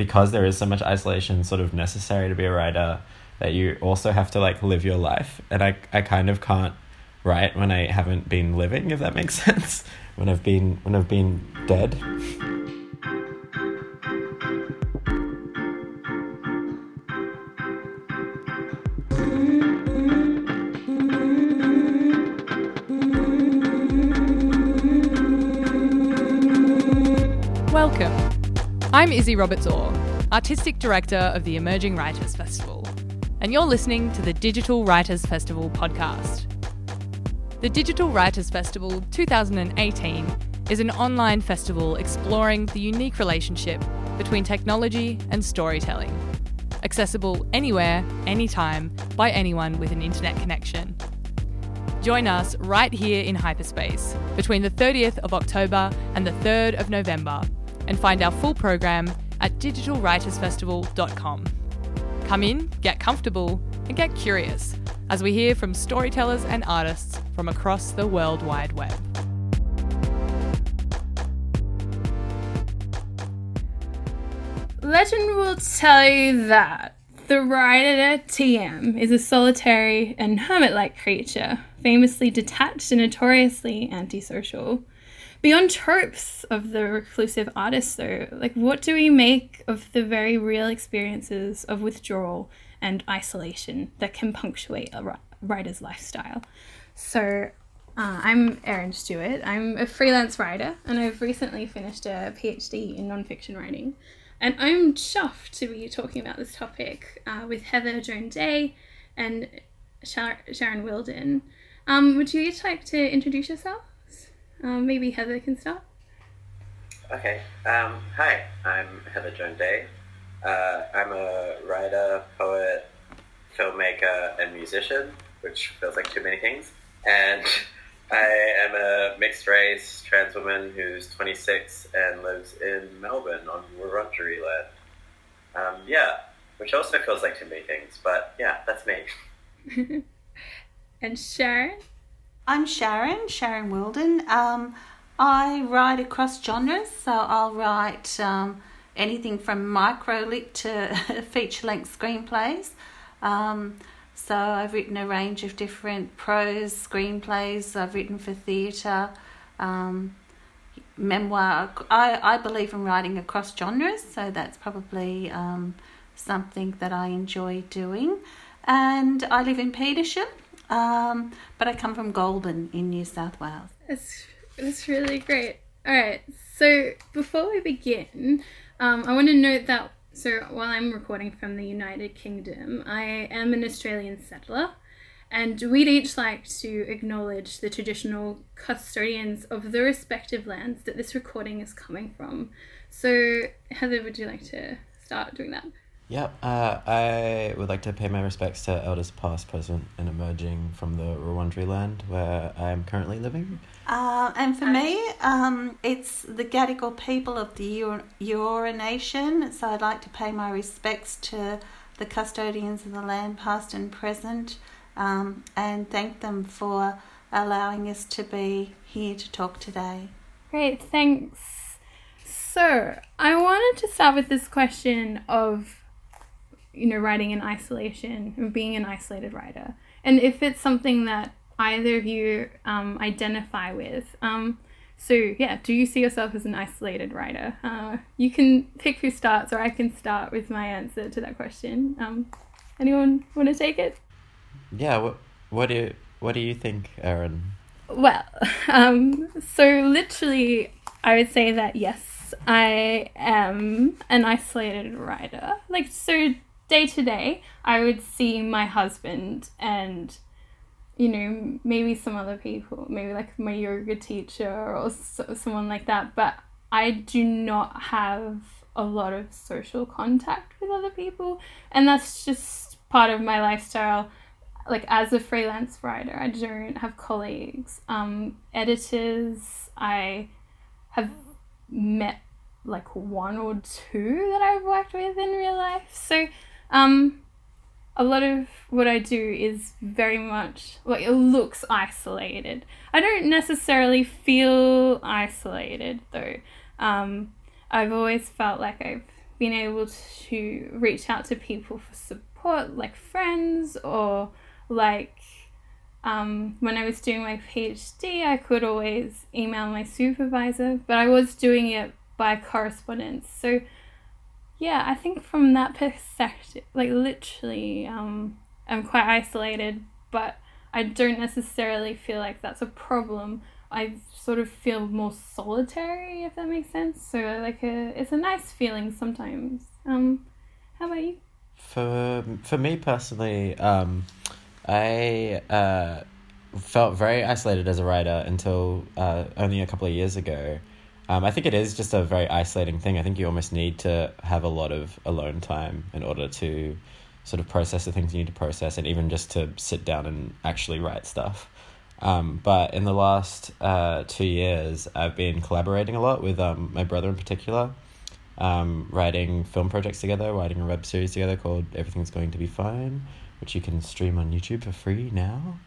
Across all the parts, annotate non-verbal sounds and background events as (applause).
because there is so much isolation sort of necessary to be a writer that you also have to like live your life and I I kind of can't write when I haven't been living if that makes (laughs) sense when I've been when I've been dead. I'm Izzy Roberts Orr, Artistic Director of the Emerging Writers Festival, and you're listening to the Digital Writers Festival podcast. The Digital Writers Festival 2018 is an online festival exploring the unique relationship between technology and storytelling, accessible anywhere, anytime, by anyone with an internet connection. Join us right here in hyperspace between the 30th of October and the 3rd of November and find our full program at digitalwritersfestival.com. Come in, get comfortable, and get curious as we hear from storytellers and artists from across the World Wide Web. Legend will tell you that the writer TM is a solitary and hermit like creature, famously detached and notoriously antisocial. Beyond tropes of the reclusive artist, though, like what do we make of the very real experiences of withdrawal and isolation that can punctuate a writer's lifestyle? So, uh, I'm Erin Stewart. I'm a freelance writer, and I've recently finished a PhD in nonfiction writing. And I'm chuffed to be talking about this topic uh, with Heather Joan Day and Sharon Wilden. Um, would you like to introduce yourselves? Um, maybe Heather can start. Okay. Um, hi, I'm Heather Joan Day. Uh, I'm a writer, poet, filmmaker, and musician, which feels like too many things. And (laughs) I am a mixed race trans woman who's 26 and lives in Melbourne on Wurundjeri land. Um, yeah, which also feels like too many things, but yeah, that's me. (laughs) and Sharon? I'm Sharon, Sharon Wilden. Um, I write across genres, so I'll write um, anything from microlit to (laughs) feature length screenplays. Um, so I've written a range of different prose screenplays, I've written for theatre, um, memoir. I, I believe in writing across genres, so that's probably um, something that I enjoy doing. And I live in Petersham, um, but I come from Goulburn in New South Wales. That's, that's really great. All right, so before we begin, um, I want to note that so while I'm recording from the United Kingdom, I am an Australian settler, and we'd each like to acknowledge the traditional custodians of the respective lands that this recording is coming from. So, Heather, would you like to start doing that? Yeah, uh, I would like to pay my respects to elders past, present, and emerging from the Wurundjeri land where I am currently living. Uh, and for me, um, it's the Gadigal people of the Eora Nation. So I'd like to pay my respects to the custodians of the land, past and present, um, and thank them for allowing us to be here to talk today. Great, thanks. So I wanted to start with this question of you know, writing in isolation being an isolated writer. And if it's something that either of you um, identify with, um, so yeah, do you see yourself as an isolated writer? Uh, you can pick who starts, or I can start with my answer to that question. Um, anyone want to take it? Yeah. What What do you What do you think, Erin? Well, (laughs) um, so literally, I would say that yes, I am an isolated writer. Like so day to day, I would see my husband and, you know, maybe some other people, maybe like my yoga teacher or so, someone like that. But I do not have a lot of social contact with other people. And that's just part of my lifestyle. Like as a freelance writer, I don't have colleagues, um, editors. I have met like one or two that I've worked with in real life. So um, a lot of what I do is very much like it looks isolated. I don't necessarily feel isolated though. Um, I've always felt like I've been able to reach out to people for support, like friends, or like um, when I was doing my PhD, I could always email my supervisor, but I was doing it by correspondence. So, yeah, I think from that perspective, like literally, um, I'm quite isolated, but I don't necessarily feel like that's a problem. I sort of feel more solitary, if that makes sense. So, like, a, it's a nice feeling sometimes. Um, how about you? For for me personally, um, I uh, felt very isolated as a writer until uh, only a couple of years ago. Um, I think it is just a very isolating thing. I think you almost need to have a lot of alone time in order to sort of process the things you need to process and even just to sit down and actually write stuff. Um, but in the last uh, two years, I've been collaborating a lot with um, my brother in particular, um, writing film projects together, writing a web series together called Everything's Going to Be Fine, which you can stream on YouTube for free now.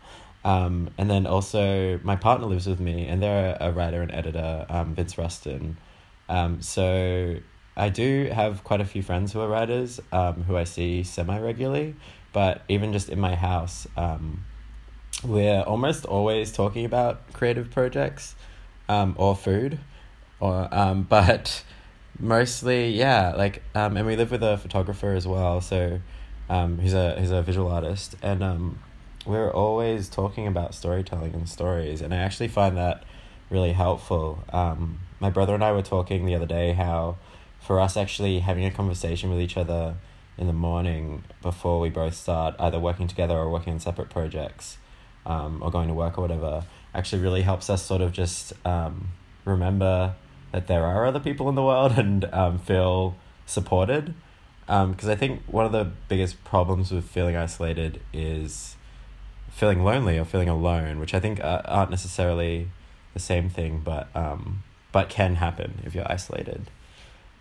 Um, and then also, my partner lives with me, and they're a writer and editor, um, Vince Rustin. Um, so I do have quite a few friends who are writers um, who I see semi regularly, but even just in my house, um, we're almost always talking about creative projects um, or food, or um, (laughs) but mostly yeah, like um, and we live with a photographer as well, so um, he's a he's a visual artist, and um, we're always talking about storytelling and stories, and I actually find that really helpful. Um, my brother and I were talking the other day how for us actually having a conversation with each other in the morning before we both start either working together or working on separate projects um, or going to work or whatever actually really helps us sort of just um, remember that there are other people in the world (laughs) and um, feel supported because um, I think one of the biggest problems with feeling isolated is feeling lonely or feeling alone, which I think uh, aren't necessarily the same thing, but um, but can happen if you're isolated.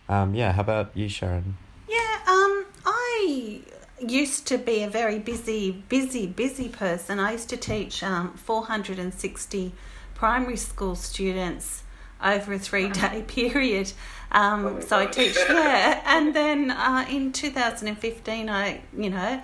Um, yeah, how about you, Sharon? Yeah, um, I used to be a very busy, busy, busy person. I used to teach um, 460 primary school students over a three day (laughs) period. Um, so I teach there. (laughs) And then uh, in 2015, I, you know,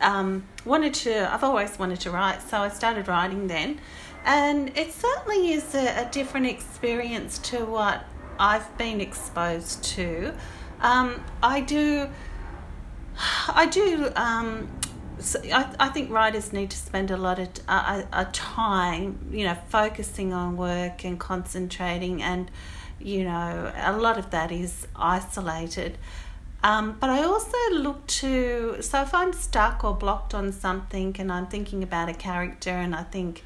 um, wanted to, I've always wanted to write, so I started writing then. And it certainly is a, a different experience to what I've been exposed to. Um, I do, I do, um, so I, I think writers need to spend a lot of uh, a, a time, you know, focusing on work and concentrating, and you know, a lot of that is isolated. Um, but I also look to so if I'm stuck or blocked on something, and I'm thinking about a character, and I think,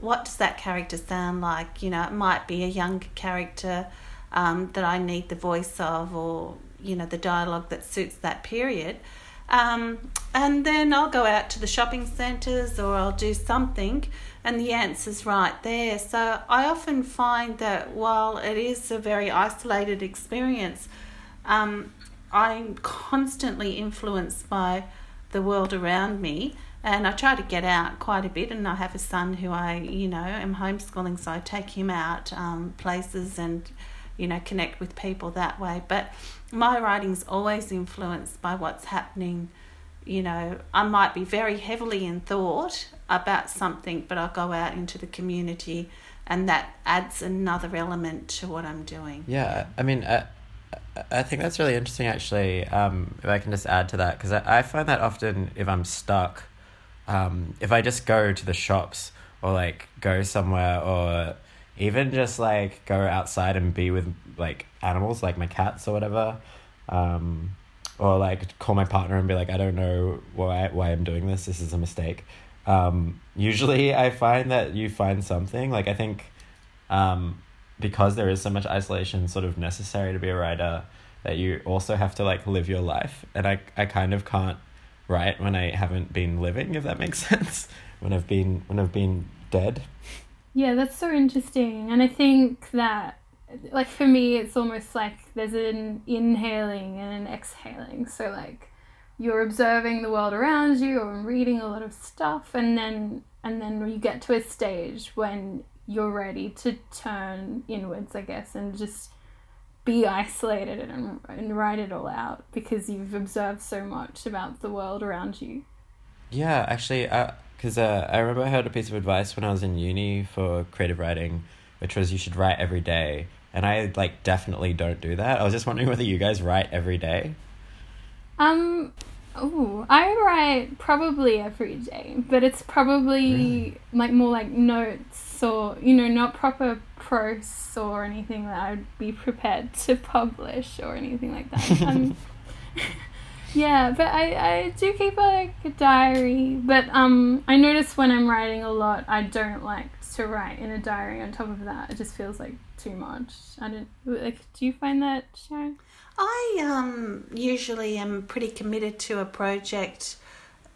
what does that character sound like? You know, it might be a younger character um, that I need the voice of, or you know, the dialogue that suits that period. Um, and then I'll go out to the shopping centres or I'll do something, and the answer's right there. So I often find that while it is a very isolated experience, um, I'm constantly influenced by the world around me. And I try to get out quite a bit, and I have a son who I, you know, am homeschooling, so I take him out um, places and, you know, connect with people that way. But my writing's always influenced by what's happening. You know, I might be very heavily in thought about something, but I'll go out into the community and that adds another element to what I'm doing. Yeah, I mean, I, I think that's really interesting actually. Um, if I can just add to that, because I, I find that often if I'm stuck, um, if I just go to the shops or like go somewhere or even just like go outside and be with like animals like my cats or whatever um, or like call my partner and be like i don't know why why i'm doing this this is a mistake um, usually i find that you find something like i think um, because there is so much isolation sort of necessary to be a writer that you also have to like live your life and i, I kind of can't write when i haven't been living if that makes (laughs) sense when i've been when i've been dead yeah, that's so interesting. And I think that, like, for me, it's almost like there's an inhaling and an exhaling. So, like, you're observing the world around you or reading a lot of stuff, and then and then you get to a stage when you're ready to turn inwards, I guess, and just be isolated and, and write it all out because you've observed so much about the world around you. Yeah, actually, because uh, I remember I heard a piece of advice when I was in uni for creative writing, which was you should write every day. And I like definitely don't do that. I was just wondering whether you guys write every day. Um, oh, I write probably every day, but it's probably Really? like more like notes or you know not proper prose or anything that I'd be prepared to publish or anything like that. (laughs) Um, yeah, but I, I do keep a, like a diary. But um, I notice when I'm writing a lot, I don't like to write in a diary. On top of that, it just feels like too much. I don't like. Do you find that, Sharon? I um, usually am pretty committed to a project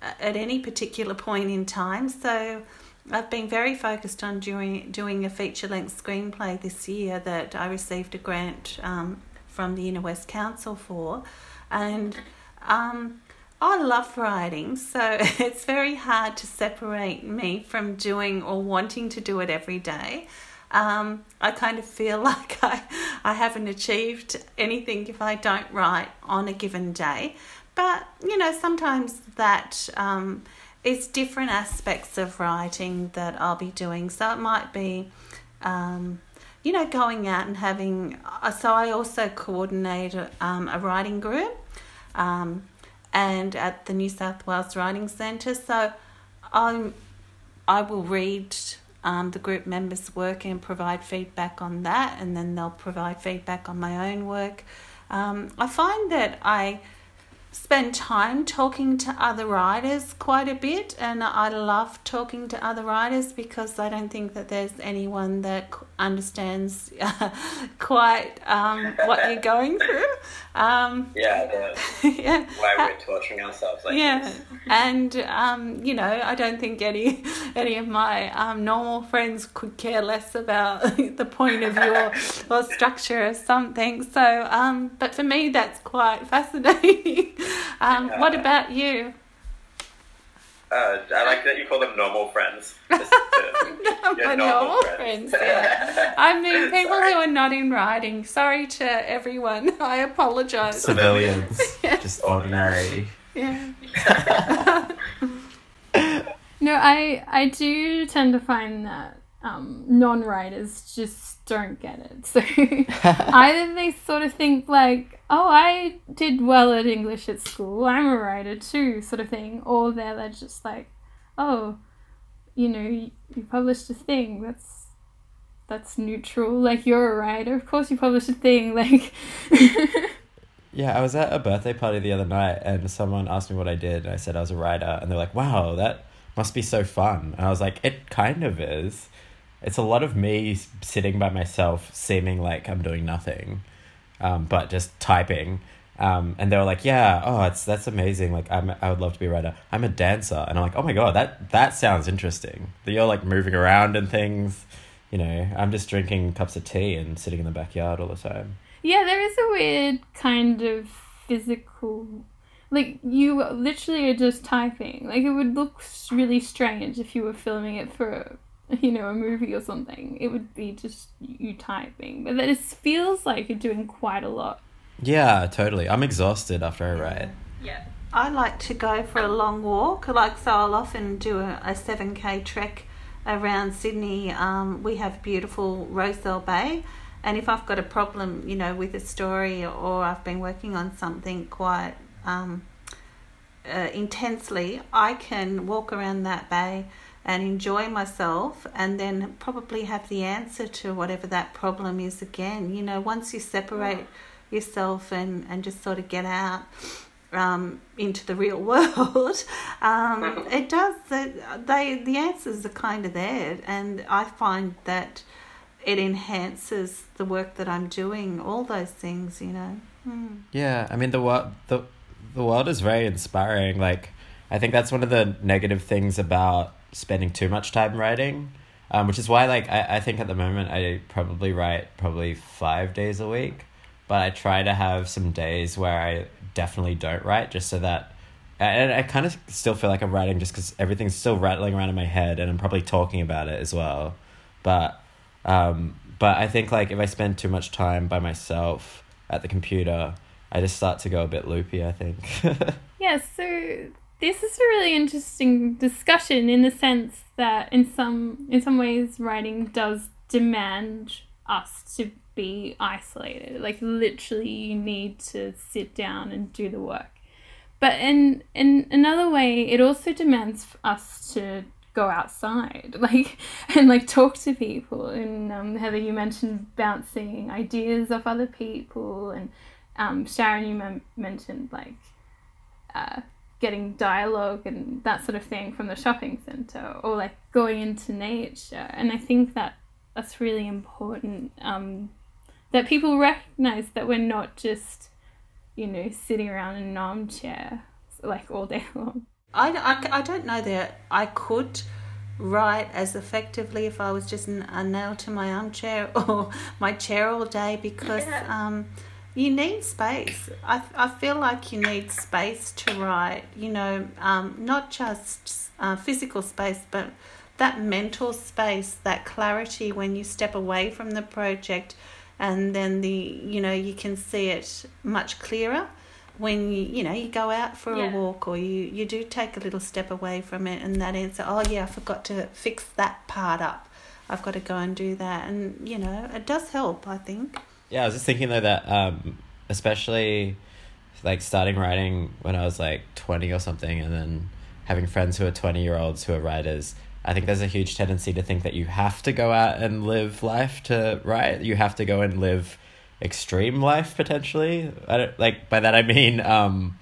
uh, at any particular point in time. So I've been very focused on doing doing a feature length screenplay this year that I received a grant um, from the Inner West Council for, and um, I love writing. So (laughs) it's very hard to separate me from doing or wanting to do it every day. Um, I kind of feel (laughs) like I, I haven't achieved anything if I don't write on a given day. But, you know, sometimes that is different aspects of writing that I'll be doing. So it might be, um, you know, going out and having. uh, So I also coordinate um, a writing group um, and at the New South Wales Writing Centre. So I'm, I will read um, the group members' work and provide feedback on that, and then they'll provide feedback on my own work. Um, I find that I spend time talking to other writers quite a bit, and I love talking to other writers because I don't think that there's anyone that understands (laughs) quite um, what you're going through. Um, Yeah, the, (laughs) yeah. why we're torturing ourselves like Yeah, this. and um, you know, I don't think any any of my um, normal friends could care less about (laughs) the point of view or, or structure of something. So, um, but for me, that's quite fascinating. (laughs) um, what about you? Uh, I like that you call them normal friends. (laughs) Just to- your my normal friends. Yeah. I mean, (laughs) people who are not in writing. Sorry to everyone. I apologise. Civilians, just ordinary. Yeah. no, I I do tend to find that um, non-writers just don't get it. (laughs) So either they sort of think like, "Oh, I did well at English at school. I'm a writer too," sort of thing, or they're, they're just like, "Oh, you know, you, you published a thing. That's that's neutral. Like you're a writer. Of course, you published a thing. (laughs) Like." Yeah, I was at a birthday party the other night and someone asked me what I did and I said I was a writer and they're like, "Wow, that must be so fun." And I was like, "It kind of is. It's a lot of me sitting by myself seeming like I'm doing nothing, um, but just typing." Um, and they were like, "Yeah, oh, it's that's amazing. Like, I'm I would love to be a writer. I'm a dancer." And I'm like, "Oh my god, that that sounds interesting. That you're like moving around and things." You know, I'm just drinking cups of tea and sitting in the backyard all the time. Yeah, there is a weird kind of physical. Like, you literally are just typing. Like, it would look really strange if you were filming it for, a, (laughs) you know, a movie or something. It would be just you typing. But it feels like you're doing quite a lot. Yeah, totally. I'm exhausted after I write. Yeah. I like to go for a long walk. Like, so I'll often do a, a 7k trek around Sydney. Um, we have beautiful Rozelle Bay. And if I've got a problem, you know, with a story or I've been working on something quite um, uh, intensely, I can walk around that bay and enjoy myself and then probably have the answer to whatever that problem is again. You know, once you separate yourself and, and just sort of get out um, into the real (laughs) world, um, (laughs) it does. It, they the answers are kind of there, and I find that it enhances the work that I'm doing. All those things, you know. Mm. Yeah, I mean the world the the world is very inspiring. Like I think that's one of the negative things about spending too much time writing, um, which is why like I, I think at the moment I probably write probably five days a week, but I try to have some days where I definitely don't write just so that. And I kind of still feel like I'm writing just because everything's still rattling around in my head, and I'm probably talking about it as well. But um, but I think like if I spend too much time by myself at the computer, I just start to go a bit loopy. I think. (laughs) Yeah, so this is a really interesting discussion in the sense that in some in some ways writing does demand us to be isolated. Like literally you need to sit down and do the work. But in in another way it also demands us to go outside (laughs) like and like talk to people and um, heather you mentioned bouncing ideas off other people and um, sharon you mem- mentioned like uh, getting dialogue and that sort of thing from the shopping center or like going into nature. And i think that that's really important um, that people recognize that we're not just you know sitting around in an armchair like all day (laughs) long. I, I, I don't know that I could write as effectively if I was just a nail to my armchair (laughs) or my chair all day because um, you need space. I, I feel like you need space to write, you know, um, not just uh, physical space, but that mental space, that clarity when you step away from the project and then the, you know, you can see it much clearer when you you know you go out for Yeah. a walk or you you do take a little step away from it and that answer oh yeah I forgot to fix that part up I've got to go and do that and you know it does help I think Yeah, I was just thinking though that um, especially like starting writing when I was like twenty or something, and then having friends who are twenty year olds who are writers. I think there's a huge tendency to think that you have to go out and live life to write. You have to go and live extreme life potentially. I don't like by that I mean um,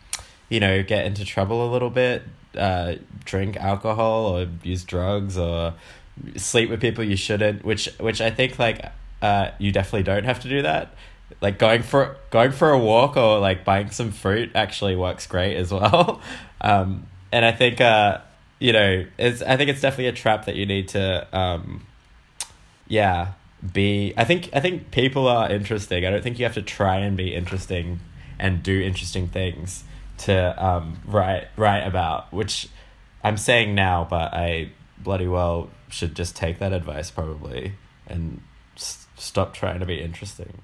you know get into trouble a little bit, uh, drink alcohol or use drugs or sleep with people you shouldn't. Which which I think like uh, you definitely don't have to do that. Like going for going for a walk or like buying some fruit actually works great as (laughs) well. Um, and I think uh, you know it's I think it's definitely a trap that you need to um, yeah be I think I think people are interesting. I don't think you have to try and be interesting and do interesting things to um, write write about, which I'm saying now, but I bloody well should just take that advice probably and stop trying to be interesting.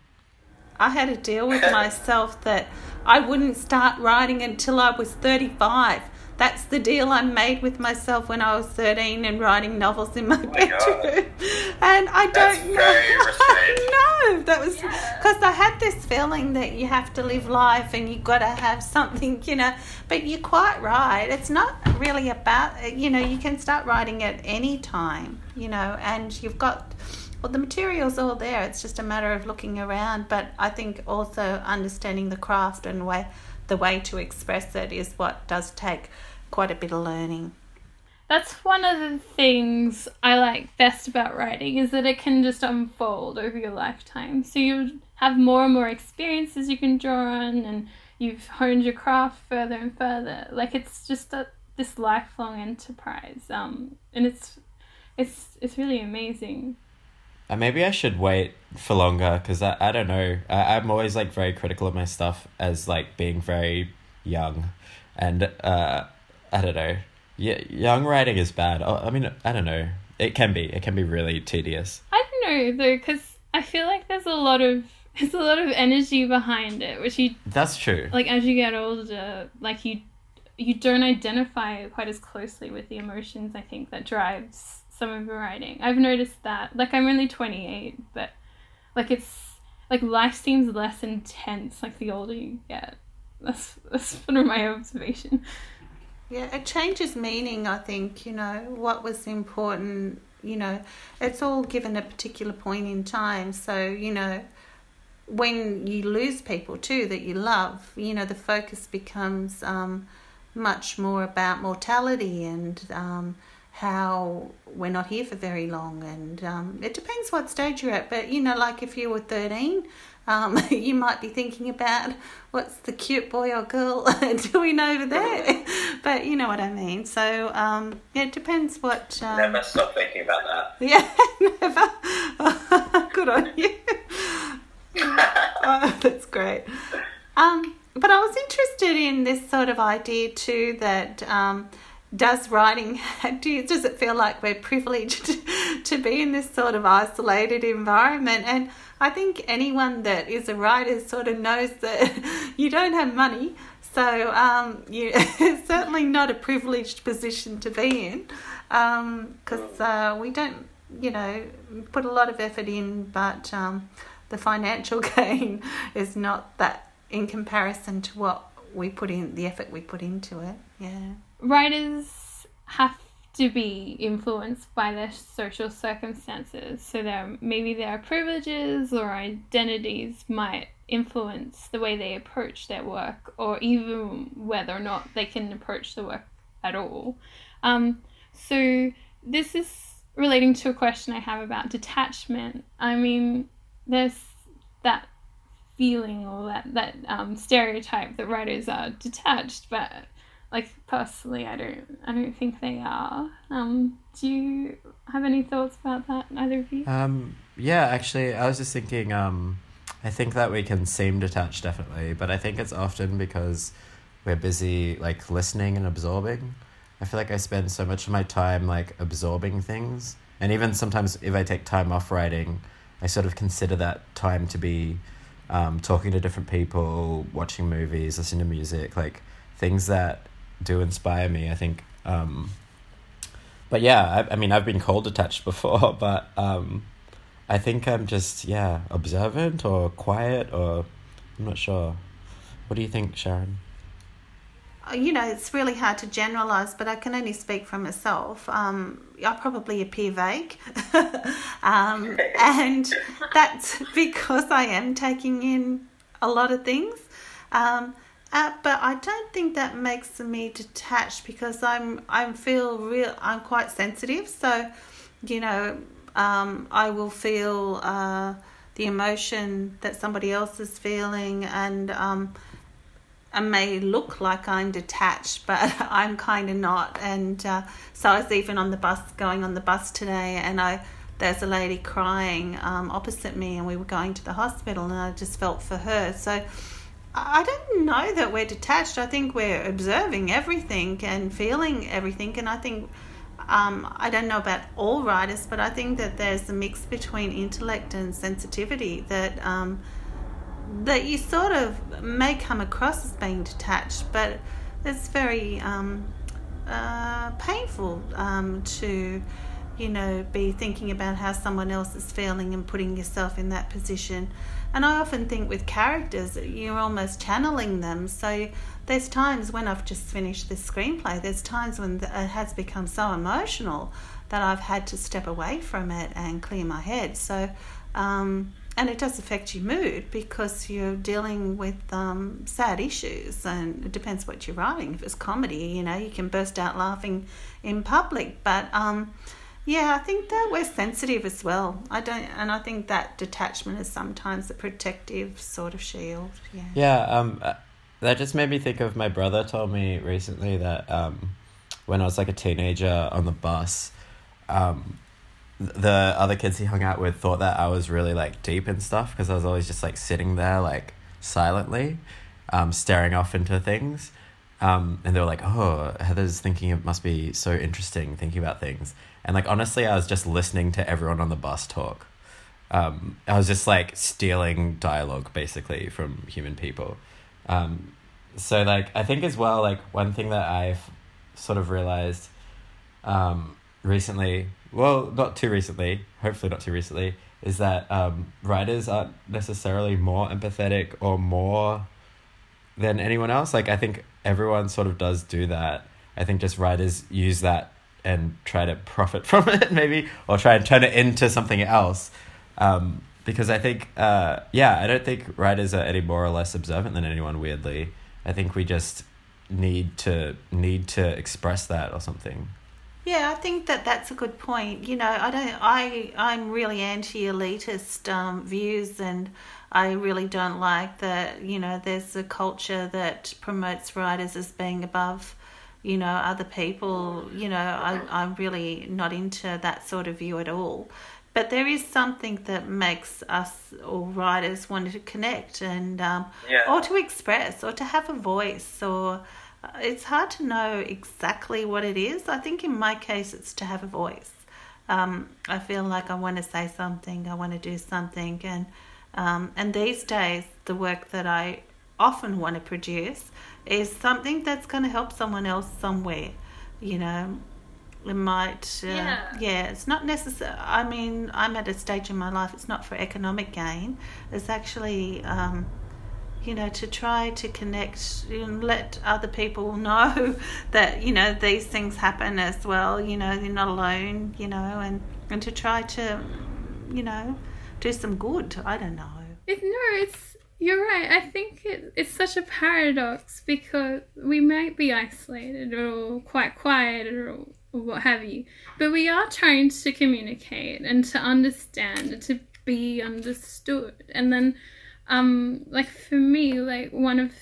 I had a deal with myself that I wouldn't start writing until I was 35. That's the deal I made with myself when I was 13 and writing novels in my, oh my God. bedroom. (laughs) And I That's don't know. restrained. (laughs) no, that was because I had this feeling that you have to live life and you've got to have something, you know. But you're quite right. It's not really about, you know, you can start writing at any time, you know, and you've got well, the material's all there. It's just a matter of looking around. But I think also understanding the craft and way, the way to express it is what does take quite a bit of learning. That's one of the things I like best about writing is that it can just unfold over your lifetime. So you have more and more experiences you can draw on, and you've honed your craft further and further. Like it's just a, this lifelong enterprise, um, and it's it's it's really amazing. Uh, maybe I should wait for longer because I, I don't know. I, I'm always like very critical of my stuff as like being very young, and uh, I don't know. Yeah, young writing is bad. Oh, I mean, I don't know. It can be. It can be really tedious. I don't know though, because I feel like there's a lot of (laughs) there's a lot of energy behind it, which you That's true. like as you get older, like you you don't identify quite as closely with the emotions I think that drives some of your writing. I've noticed that. Like I'm only 28, but like it's like life seems less intense like the older you get. That's that's sort of my observation. Yeah, it changes meaning, I think, you know, what was important, you know, it's all given a particular point in time. So, you know, when you lose people too that you love, you know, the focus becomes um, much more about mortality and um, how we're not here for very long. And um, it depends what stage you're at. But, you know, like if you were 13, um, (laughs) you might be thinking about what's the cute boy or girl (laughs) doing over there. (laughs) But you know what I mean. So, um, yeah, it depends what. Um, Never stop thinking about that. yeah, never. Good on you. oh, that's great. Um, but I was interested in this sort of idea too that um, does writing (laughs) do you, does it feel like we're privileged (laughs) to be in this sort of isolated environment. And I think anyone that is a writer sort of knows that (laughs) you don't have money. So um, you it's certainly not a privileged position to be in because um, uh, we don't, you know, put a lot of effort in, but um, the financial gain is not that in comparison to what we put in, the effort we put into it. Yeah. Writers have to be influenced by their social circumstances. So there maybe their privileges or identities might influence the way they approach their work or even whether or not they can approach the work at all. Um, so this is relating to a question I have about detachment. I mean, there's that feeling or that that um, stereotype that writers are detached, but like personally, I don't I don't think they are. Um, do you have any thoughts about that, either of you? Um, yeah, actually, I was just thinking. Um, I think that we can seem detached, definitely, but I think it's often because we're busy like listening and absorbing. I feel like I spend so much of my time like absorbing things, and even sometimes if I take time off writing, I sort of consider that time to be um, talking to different people, watching movies, listening to music, like things that do inspire me. I think. Um, but yeah, I, I mean, I've been cold detached (laughs) before, but um, I think I'm just yeah observant or quiet or I'm not sure. What do you think, Sharon? Uh, you know, it's really hard to generalize, but I can only speak for myself. Um, I probably appear vague, (laughs) um, and that's (laughs) because I am taking in a lot of things. Um, uh, but I don't think that makes me detached because I'm I feel real. I'm quite sensitive, so you know, um, I will feel uh, the emotion that somebody else is feeling, and um, I may look like I'm detached, (laughs) but I'm kind of not. And uh, so I was even on the bus, going on the bus today, and I there's a lady crying um, opposite me, and we were going to the hospital, and I just felt for her. So I don't know that we're detached. I think we're observing everything and feeling everything. And I think, um, I don't know about all writers, but I think that there's a mix between intellect and sensitivity that, um, that you sort of may come across as being detached, but it's very um, uh, painful um, to, you know, be thinking about how someone else is feeling and putting yourself in that position. And I often think with characters, you're almost channeling them. So there's times when I've just finished this screenplay, there's times when it has become so emotional that I've had to step away from it and clear my head. So, um, and it does affect your mood because you're dealing with um, sad issues, and it depends what you're writing. If it's comedy, you know, you can burst out laughing in public, but um, yeah, I think that we're sensitive as well. I don't, and I think that detachment is sometimes a protective sort of shield. Yeah. Yeah. Um, uh, that just made me think of my brother told me recently that um, when I was like a teenager on the bus, um, the other kids he hung out with thought that I was really like deep and stuff because I was always just like sitting there like silently, um, staring off into things. Um, and they were like, "Oh, Heather's thinking it must be so interesting thinking about things." And like honestly, I was just listening to everyone on the bus talk. Um, I was just like stealing dialogue basically from human people. Um, so like I think as well like one thing that I've sort of realized um, recently, well, not too recently, hopefully not too recently, is that um, writers aren't necessarily more empathetic or more than anyone else. Like I think everyone sort of does do that. I think just writers use that and try to profit (laughs) from it maybe or try and turn it into something else. Um, because i think uh, yeah i don't think writers are any more or less observant than anyone weirdly. I think we just need to need to express that or something. Yeah i think that that's a good point. You know i don't i i'm really anti-elitist um, views and i really don't like that you know there's a culture that promotes writers as being above you know, other people, you know, I, I'm really not into that sort of view at all. But there is something that makes us all writers want to connect and, um, Yeah. or to express or to have a voice or uh, it's hard to know exactly what it is. I think in my case, it's to have a voice. um, I feel like I want to say something, I want to do something, and um, and these days the work that I often want to produce is something that's going to help someone else somewhere. You know, it might uh, Yeah. yeah it's not necessary i mean i'm at a stage in my life it's not for economic gain it's actually um, you know to try to connect and let other people (laughs) know that you know these things happen as well you know you're not alone you know and and to try to you know do some good i don't know It's, no, it's you're right. I think it, it's such a paradox because we might be isolated or quite quiet or, or what have you, but we are trying to communicate and to understand and to be understood. And then, um, like for me, like one of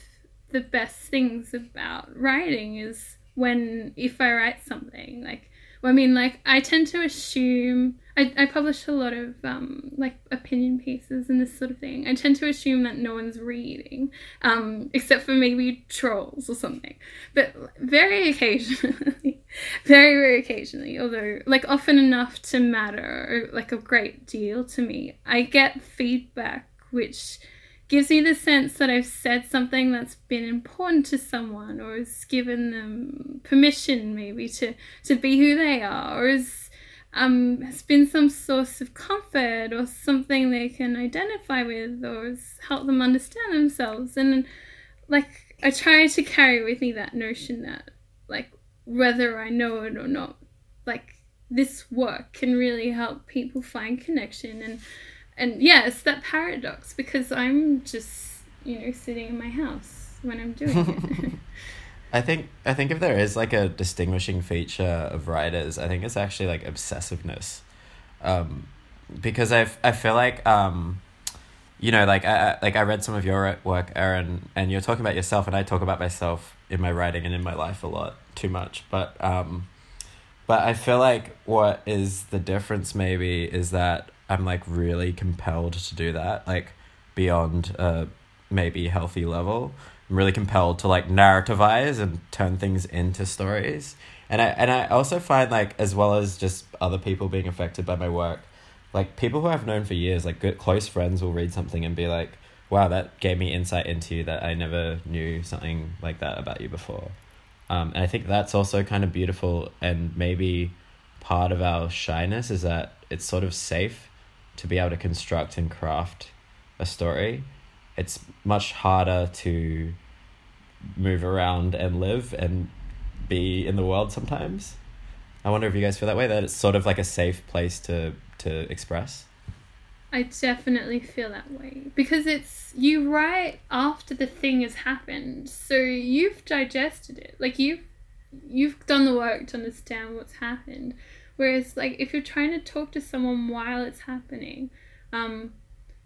the best things about writing is when if I write something like I mean, like I tend to assume I, I publish a lot of um, like opinion pieces and this sort of thing. I tend to assume that no one's reading, um, except for maybe trolls or something. But very occasionally, (laughs) very very occasionally, although like often enough to matter, like a great deal to me, I get feedback which gives me the sense that I've said something that's been important to someone or has given them permission maybe to, to be who they are or has, um, has been some source of comfort or something they can identify with or help them understand themselves. And like I try to carry with me that notion that like whether I know it or not, like this work can really help people find connection and and yeah, it's that paradox because I'm just you know sitting in my house when I'm doing it. (laughs) (laughs) I think I think if there is like a distinguishing feature of writers, I think it's actually like obsessiveness, um, because I I feel like um, you know like I I- like I read some of your work, Erin, and you're talking about yourself, and I talk about myself in my writing and in my life a lot too much, but um, but I feel like what is the difference maybe is that I'm like really compelled to do that, like beyond a maybe healthy level. I'm really compelled to like narrativize and turn things into stories. And I and I also find like as well as just other people being affected by my work, like people who I've known for years, like good close friends will read something and be like, Wow, that gave me insight into you that I never knew something like that about you before. Um, and I think that's also kind of beautiful and maybe part of our shyness is that it's sort of safe to be able to construct and craft a story. It's much harder to move around and live and be in the world sometimes. I wonder if you guys feel that way, that it's sort of like a safe place to, to express. I definitely feel that way because it's you write after the thing has happened, so you've digested it. Like you've you've done the work to understand what's happened. Whereas, like if you're trying to talk to someone while it's happening, um,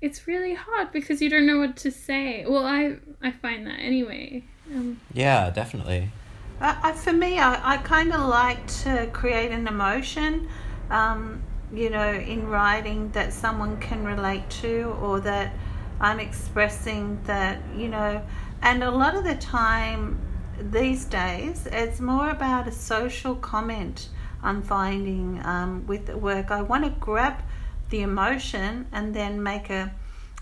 it's really hard because you don't know what to say. Well, I I find that anyway. Um, Yeah, definitely. I, I, for me, I, I kind of like to create an emotion, um, you know, in writing that someone can relate to or that I'm expressing that, you know, and a lot of the time these days, it's more about a social comment I'm finding um, with the work. I want to grab the emotion and then make a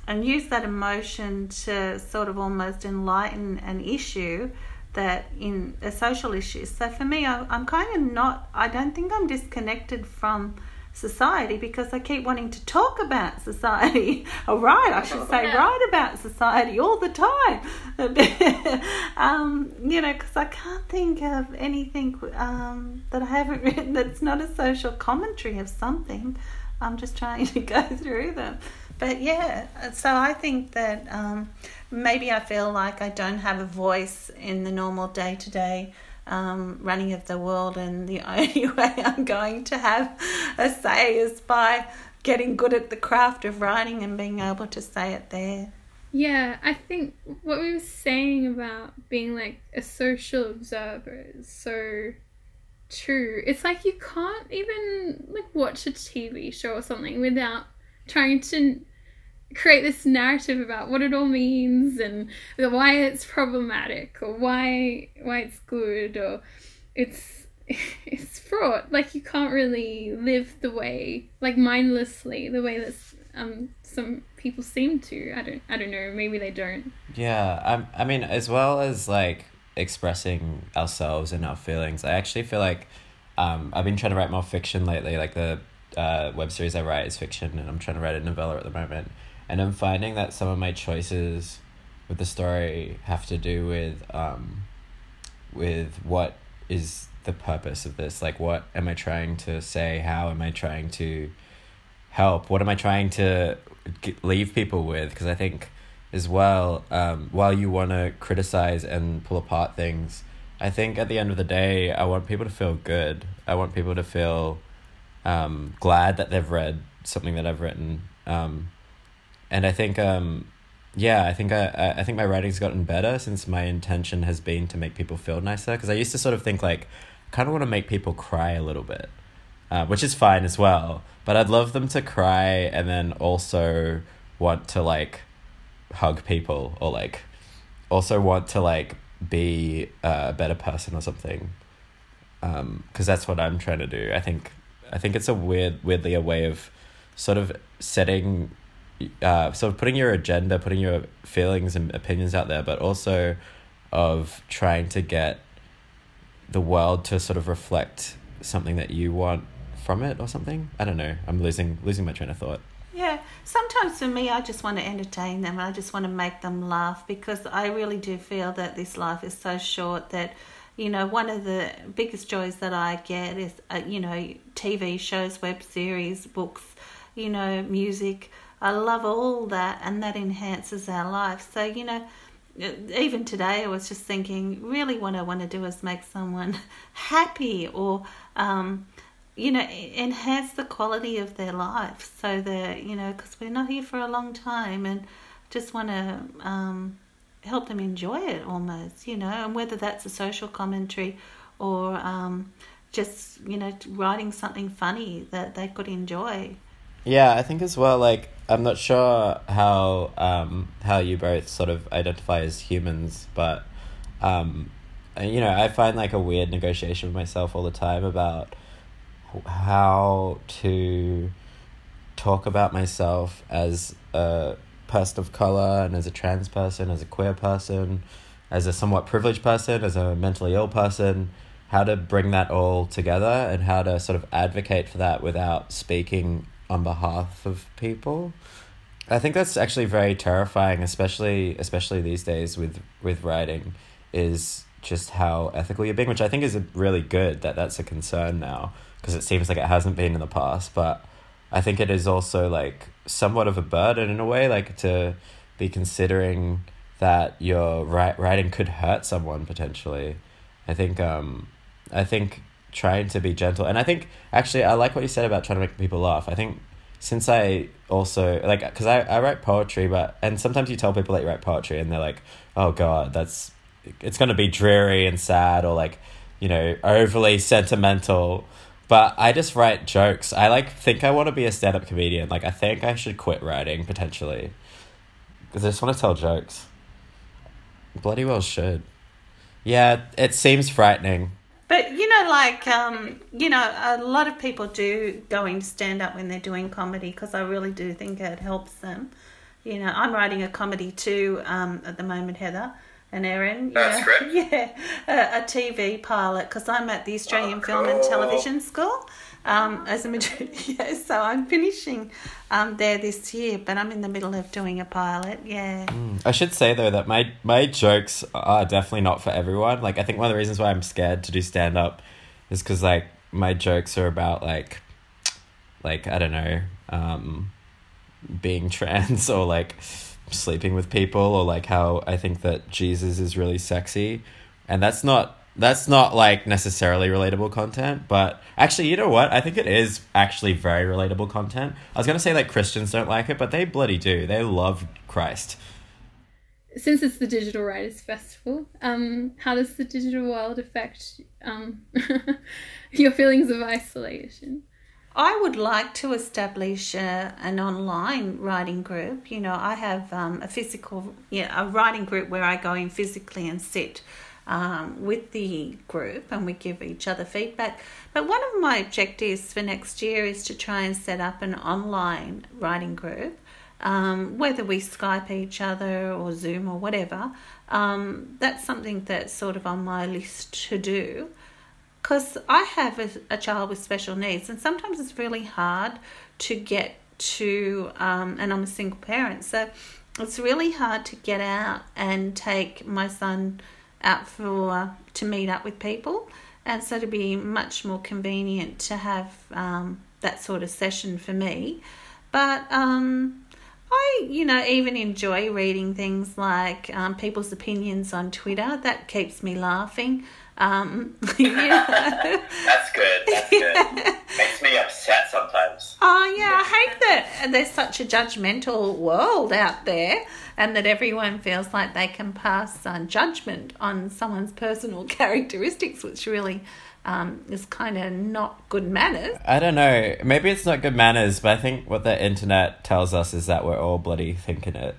and use that emotion to sort of almost enlighten an issue that in a social issue. So for me, I, I'm kind of not. I don't think I'm disconnected from society because I keep wanting to talk about society. (laughs) Or write, I should say, write about society all the time. (laughs) um, you know, because I can't think of anything um, that I haven't (laughs) written that's not a social commentary of something. I'm just trying (laughs) to go through them. But yeah, so I think that um, maybe I feel like I don't have a voice in the normal day to day running of the world, and the (laughs) only way I'm going to have a say is by getting good at the craft of writing and being able to say it there. Yeah, I think what we were saying about being like a social observer is so true. It's like you can't even like watch a TV show or something without trying to create this narrative about what it all means and why it's problematic or why why it's good or it's (laughs) it's fraught. Like you can't really live the way like mindlessly the way that um some people seem to. I don't I don't know. Maybe they don't. Yeah, I'm, I mean, as well as like expressing ourselves and our feelings, I actually feel like um, I've been trying to write more fiction lately. Like the uh, web series I write is fiction, and I'm trying to write a novella at the moment. And I'm finding that some of my choices with the story have to do with um, with what is the purpose of this. Like, what am I trying to say? How am I trying to help? What am I trying to leave people with? Because I think as well, um, while you want to criticize and pull apart things, I think at the end of the day, I want people to feel good. I want people to feel um, glad that they've read something that I've written. Um, and I think, um, yeah, I think I, I think my writing's gotten better since my intention has been to make people feel nicer. Because I used to sort of think like, kind of want to make people cry a little bit, uh, which is fine as well. But I'd love them to cry and then also want to like hug people or like also want to like be a better person or something. Um because that's what i'm trying to do. I think i think it's a weird weirdly a way of sort of setting uh sort of putting your agenda putting your feelings and opinions out there but also of trying to get the world to sort of reflect something that you want from it or something. I don't know. I'm losing losing my train of thought. Yeah, sometimes for me, I just want to entertain them. I just want to make them laugh because I really do feel that this life is so short that, you know, one of the biggest joys that I get is, uh, you know, TV shows, web series, books, you know, music. I love all that and that enhances our life. So, you know, even today I was just thinking, really what I want to do is make someone (laughs) happy or, um, you know, enhance the quality of their life so that, you know, because we're not here for a long time and just want to um, help them enjoy it almost, you know, and whether that's a social commentary or um, just, you know, writing something funny that they could enjoy. Yeah, I think as well. Like, I'm not sure how um how you both sort of identify as humans, but um, you know, I find like a weird negotiation with myself all the time about how to talk about myself as a person of color and as a trans person, as a queer person, as a somewhat privileged person, as a mentally ill person, how to bring that all together and how to sort of advocate for that without speaking on behalf of people. I think that's actually very terrifying, especially especially these days with with writing, is just how ethical you're being, which I think is really good that that's a concern now because it seems like it hasn't been in the past, but I think it is also like somewhat of a burden in a way, like to be considering that your wri- writing could hurt someone potentially. I think um I think trying to be gentle and I think actually I like what you said about trying to make people laugh. I think since I also like because I, I write poetry but and sometimes you tell people that you write poetry and they're like oh god that's it's going to be dreary and sad or like you know overly sentimental but I just write jokes. I like think I want to be a stand up comedian. Like I think I should quit writing potentially. Because I just want to tell jokes. Bloody well should. Yeah, it seems frightening. But you know, like um, you know, a lot of people do go into stand up when they're doing comedy because I really do think it helps them. You know, I'm writing a comedy too um, at the moment, Heather and Erin. you That's know, great. (laughs) Yeah, a, a TV pilot because I'm at the Australian Oh, Film and. Television School um, as a major. (laughs) Yeah, so I'm finishing um, there this year, but I'm in the middle of doing a pilot. Yeah. I should say though that my my jokes are definitely not for everyone. Like I think one of the reasons why I'm scared to do stand up is because like my jokes are about like like I don't know um, being (laughs) trans or like sleeping with people or like how I think that Jesus is really sexy, and that's not that's not like necessarily relatable content. But actually, you know what? I think it is actually very relatable content. I was gonna say like Christians don't like it, but they bloody do. They love Christ. Since it's the Digital Writers Festival, um, how does the digital world affect um, (laughs) your feelings of isolation? I would like to establish a, an online writing group. You know, I have um, a physical, yeah, a writing group where I go in physically and sit um, with the group and we give each other feedback. But one of my objectives for next year is to try and set up an online writing group, um, whether we Skype each other or Zoom or whatever. Um, that's something that's sort of on my list to do because I have a, a, child with special needs, and sometimes it's really hard to get to, um, and I'm a single parent, so it's really hard to get out and take my son out for to meet up with people, and so to be much more convenient to have um, that sort of session for me. But um, I, you know, even enjoy reading things like um, people's opinions on Twitter. That keeps me laughing. Um, (laughs) yeah. That's good. That's good. (laughs) Makes me upset sometimes. Oh yeah, I hate that there's such a judgmental world out there, and that everyone feels like they can pass uh, judgment on someone's (laughs) personal characteristics, which really um, is kind of not good manners. I don't know. Maybe it's not good manners, but I think what the internet tells us is that we're all bloody thinking it.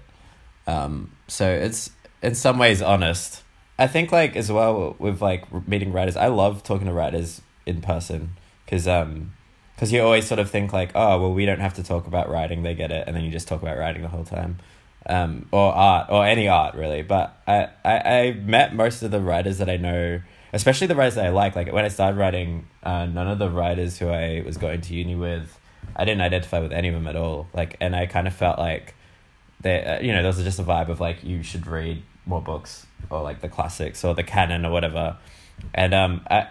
Um, so it's in some ways honest. I think like as well with like meeting writers. I love talking to writers in person because um because you always sort of think like oh well we don't have to talk about writing they get it and then you just talk about writing the whole time um or art or any art really but I, I I met most of the writers that I know especially the writers that I like like when I started writing uh, none of the writers who I was going to uni with I didn't identify with any of them at all like and I kind of felt like they uh, you know there was just a vibe of like you should read more books or like the classics or the canon or whatever. And um, I,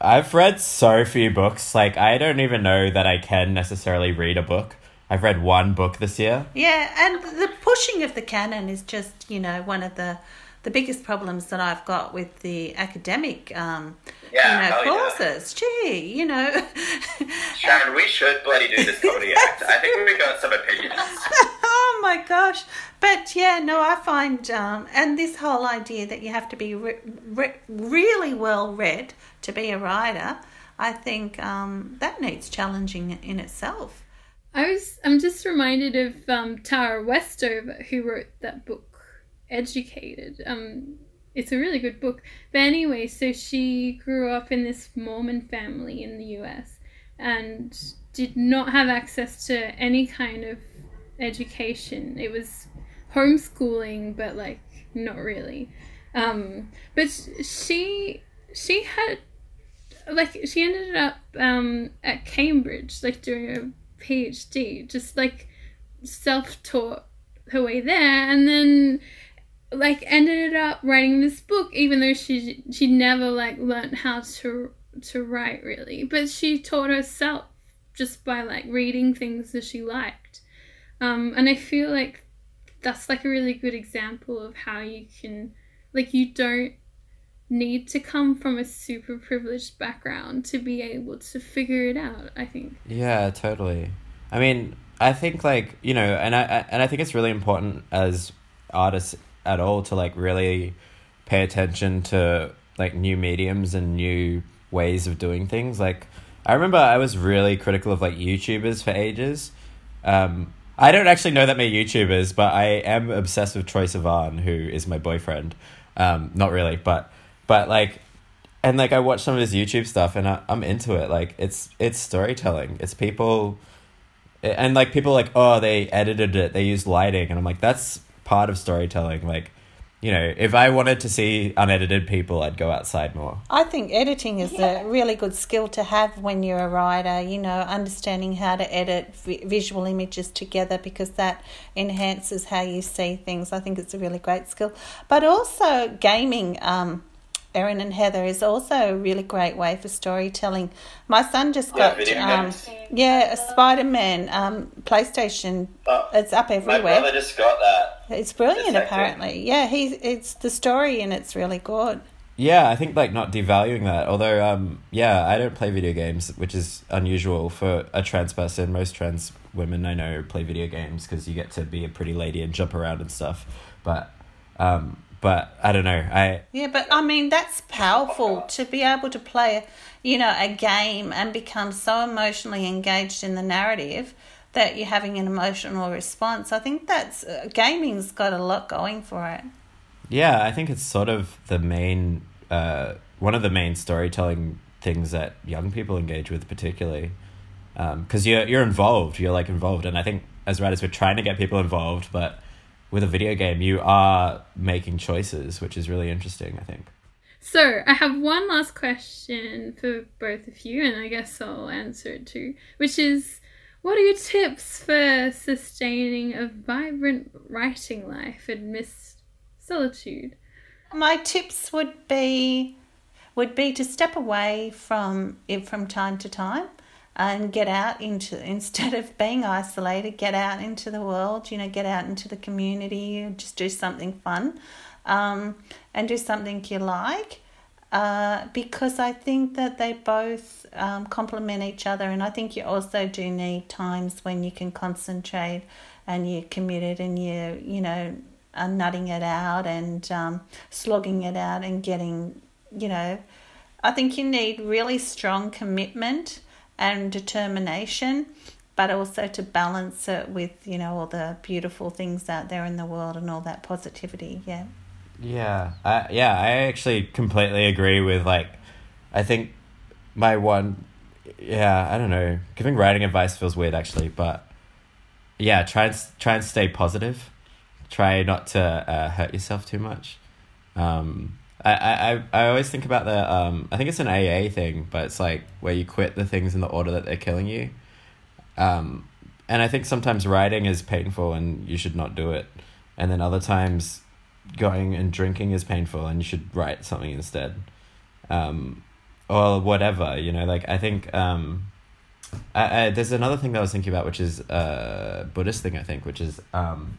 I've read so few books. Like I don't even know that I can necessarily read a book. I've read one book this year. Yeah, and the pushing of the canon is just you know one of the the biggest problems that I've got with the academic um, yeah, you know, courses. Yeah. Gee, you know. Sharon, we should bloody do this (laughs) comedy act. I think we've got some opinions. (laughs) oh my gosh. But yeah, no, I find, um, and this whole idea that you have to be re- re- really well read to be a writer, I think um, that needs challenging in itself. I was, I'm just reminded of um, Tara Westover, who wrote that book, Educated. Um, it's a really good book. But anyway, so she grew up in this Mormon family in the US and did not have access to any kind of education. It was homeschooling, but like not really. Um, but she she had like she ended up um, at Cambridge, like doing a PhD, just like self taught her way there, and then like ended up writing this book even though she she never like learned how to to write really but she taught herself just by like reading things that she liked um and i feel like that's like a really good example of how you can like you don't need to come from a super privileged background to be able to figure it out i think yeah totally i mean i think like you know and i and i think it's really important as artists at all to like really pay attention to like new mediums and new ways of doing things. Like I remember I was really critical of like YouTubers for ages. Um, I don't actually know that many YouTubers, but I am obsessed with Troye Sivan, who is my boyfriend. Um, not really, but but like, and like I watch some of his YouTube stuff, and I, I'm into it. Like it's it's storytelling. It's people, and like people like oh they edited it, they used lighting, and I'm like that's part of storytelling. Like, you know, if I wanted to see unedited people, I'd go outside more. I think editing is yeah. a really good skill to have when you're a writer, you know, understanding how to edit v- visual images together because that enhances how you see things. I think it's a really great skill. But also, gaming. Um, Erin and Heather is also a really great way for storytelling. My son just got um, yeah a Spider Man um, PlayStation. Uh, it's up everywhere. My brother just got that. It's brilliant, apparently. Yeah, he's it's the story and it's really good. Yeah, I think like not devaluing that. Although, um, yeah, I don't play video games, which is unusual for a trans person. Most trans women I know play video games because you get to be a pretty lady and jump around and stuff. But um, but I don't know. I yeah, but I mean that's powerful to be able to play, you know, a game and become so emotionally engaged in the narrative that you're having an emotional response. I think that's uh, gaming's got a lot going for it. Yeah, I think it's sort of the main, uh, one of the main storytelling things that young people engage with, particularly, because you're you're involved. You're like involved, and I think as writers, we're trying to get people involved, but with a video game, you are making choices, which is really interesting. I think. So I have one last question for both of you, and I guess I'll answer it too, which is. What are your tips for sustaining a vibrant writing life amidst solitude? My tips would be would be to step away from it from time to time and get out into (laughs) instead of being isolated get out into the world you know get out into the community just do something fun um, and do something you like uh, because I think that they both um, complement each other, and I think you also do need times when you can concentrate and you're committed and you you know are nutting it out and um, slogging it out and getting you know I think you need really strong commitment and determination but also to balance it with you know all the beautiful things out there in the world and all that positivity. Yeah. Yeah, I, yeah, I actually completely agree with like, I think my one, yeah, I don't know, giving writing advice feels weird actually, but yeah, try and try and stay positive, try not to uh, hurt yourself too much. Um, I, I, I always think about the um, I think it's an AA thing, but it's like where you quit the things in the order that they're killing you. Um, and I think sometimes writing is painful and you should not do it, and then other times going and drinking is painful and you should write something instead. Um, or whatever you know like i think um, I, I, there's another thing that i was thinking about which is a buddhist thing i think which is um,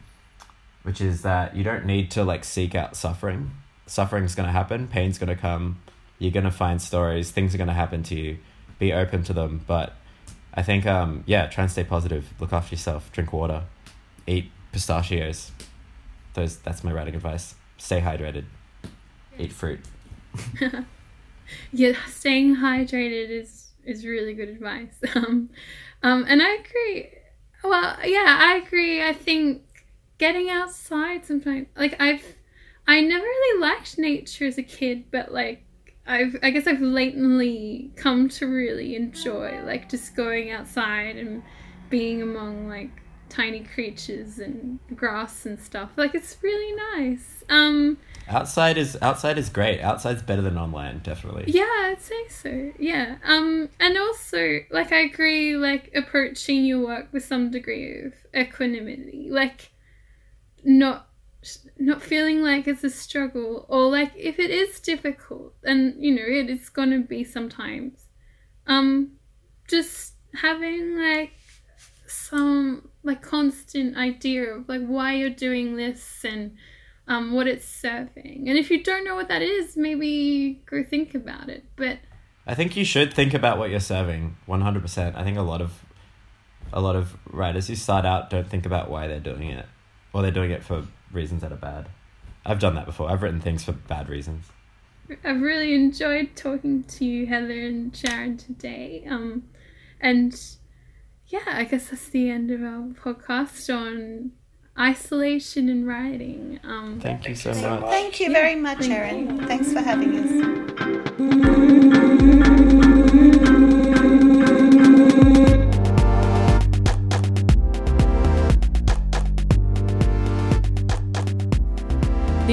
which is that you don't need to like seek out suffering suffering's going to happen pain's going to come you're going to find stories things are going to happen to you be open to them but i think um, yeah try and stay positive look after yourself drink water eat pistachios those that's my writing advice. Stay hydrated. Eat fruit. (laughs) yeah, staying hydrated is is really good advice. (laughs) Um, um, and I agree. Well, yeah, I agree. I think getting outside sometimes, like I've, I never really liked nature as a kid, but like I've, I guess I've latently come to really enjoy like just going outside and being among like tiny creatures and grass and stuff. Like it's really nice. Um Outside is outside is great. Outside's better than online, definitely. Yeah, I'd say so. Yeah. Um and also like I agree like approaching your work with some degree of equanimity. Like not not feeling like it's a struggle or like if it is difficult and you know it is going to be sometimes um just having like some like constant idea of like why you're doing this and um, what it's serving. And if you don't know what that is, maybe go think about it. But I think you should think about what you're serving. One hundred percent. I think a lot of a lot of writers who start out don't think about why they're doing it, or they're doing it for reasons that are bad. I've done that before. I've written things for bad reasons. I've really enjoyed talking to you, Heather and Sharon, today. Um, and yeah, I guess that's the end of our podcast on isolation and writing. Um, Thank you so much. Thank you very much, Thank Erin. Thanks for having us.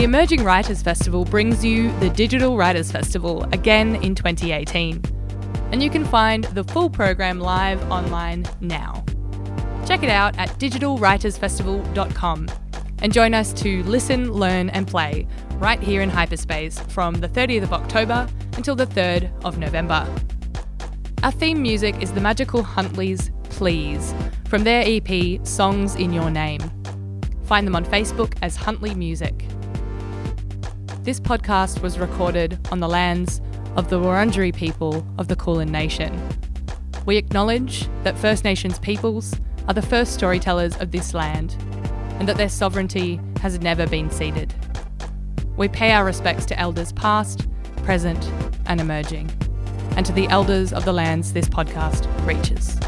The Emerging Writers Festival brings you the Digital Writers Festival again in 2018 and you can find the full program live online now. Check it out at digitalwritersfestival.com and join us to listen, learn, and play right here in hyperspace from the 30th of October until the 3rd of November. Our theme music is the magical Huntleys Please from their EP Songs in Your Name. Find them on Facebook as Huntley Music. This podcast was recorded on the lands of the Wurundjeri people of the Kulin Nation. We acknowledge that First Nations peoples are the first storytellers of this land and that their sovereignty has never been ceded. We pay our respects to elders past, present, and emerging, and to the elders of the lands this podcast reaches.